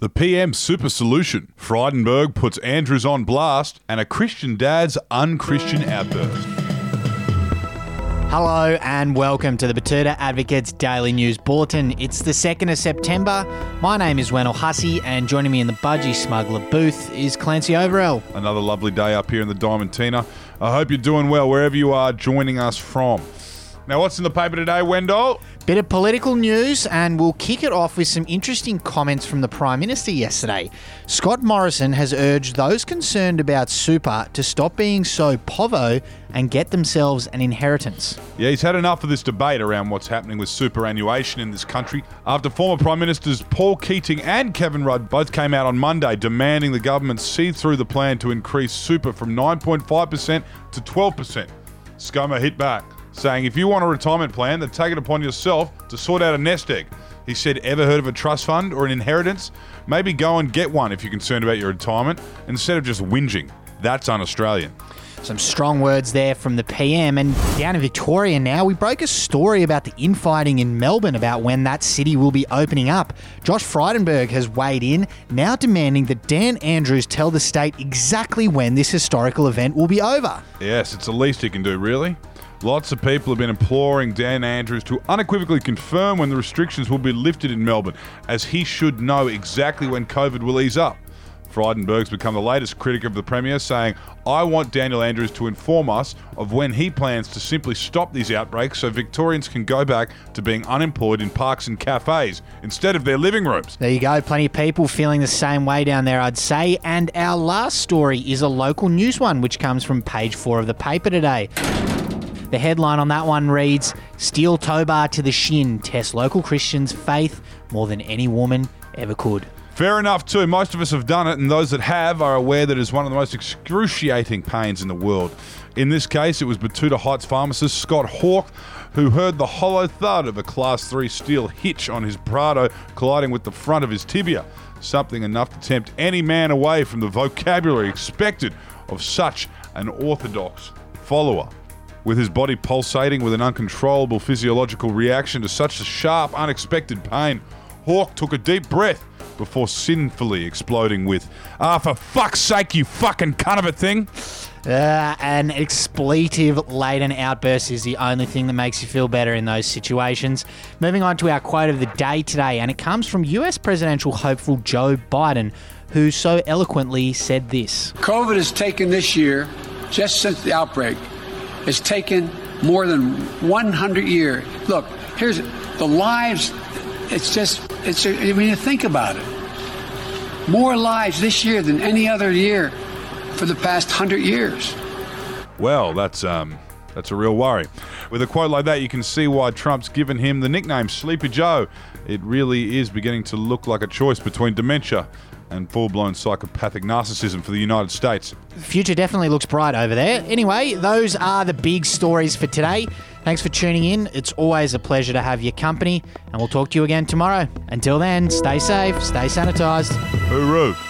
The PM Super Solution. Frydenberg puts Andrews on blast, and a Christian dad's unchristian outburst. Hello and welcome to the Betoota Advocates Daily News Bulletin. It's the 2nd of September. My name is Wendell Hussey, and joining me in the Budgy Smuggler booth is Clancy Overell. Another lovely day up here in the Diamantina. I hope you're doing well wherever you are joining us from. Now, what's in the paper today, Wendell? Bit of political news, and we'll kick it off with some interesting comments from the Prime Minister yesterday. Scott Morrison has urged those concerned about super to stop being so povo and get themselves an inheritance. Yeah, he's had enough of this debate around what's happening with superannuation in this country after former Prime Ministers Paul Keating and Kevin Rudd both came out on Monday demanding the government see through the plan to increase super from 9.5% to 12%. ScoMo hit back saying if you want a retirement plan, then take it upon yourself to sort out a nest egg. He said, Ever heard of a trust fund or an inheritance? Maybe go and get one if you're concerned about your retirement instead of just whinging. That's un Australian. Some strong words there from the PM. And down in Victoria now, we broke a story about the infighting in Melbourne about when that city will be opening up. Josh Frydenberg has weighed in, now demanding that Dan Andrews tell the state exactly when this historical event will be over. Yes, it's the least he can do, really. Lots of people have been imploring Dan Andrews to unequivocally confirm when the restrictions will be lifted in Melbourne, as he should know exactly when COVID will ease up. Frydenberg's become the latest critic of the Premier, saying, I want Daniel Andrews to inform us of when he plans to simply stop these outbreaks so Victorians can go back to being unemployed in parks and cafes instead of their living rooms. There you go. Plenty of people feeling the same way down there, I'd say. And our last story is a local news one, which comes from page four of the paper today. The headline on that one reads Steel tow bar to the shin tests local Christians' faith more than any woman ever could. Fair enough, too. Most of us have done it, and those that have are aware that it's one of the most excruciating pains in the world. In this case, it was Betoota Heights pharmacist Scott Hawke who heard the hollow thud of a Class 3 steel hitch on his Prado colliding with the front of his tibia. Something enough to tempt any man away from the vocabulary expected of such an orthodox follower with his body pulsating with an uncontrollable physiological reaction to such a sharp, unexpected pain. Hawke took a deep breath before sinfully exploding with, Ah, for fuck's sake, you fucking cunt of a thing! Uh, an expletive laden outburst is the only thing that makes you feel better in those situations. Moving on to our quote of the day today, and it comes from US presidential hopeful Joe Biden, who so eloquently said this COVID has taken this year, just since the outbreak, it's taken more than 100 years. Look, here's the lives. It's just, it's, I mean, you think about it. More lives this year than any other year for the past 100 years. Well, that's, um, that's a real worry. With a quote like that, you can see why Trump's given him the nickname Sleepy Joe. It really is beginning to look like a choice between dementia and full blown psychopathic narcissism for the United States. The future definitely looks bright over there. Anyway, those are the big stories for today. Thanks for tuning in. It's always a pleasure to have your company, and we'll talk to you again tomorrow. Until then, stay safe, stay sanitized. Hooroo.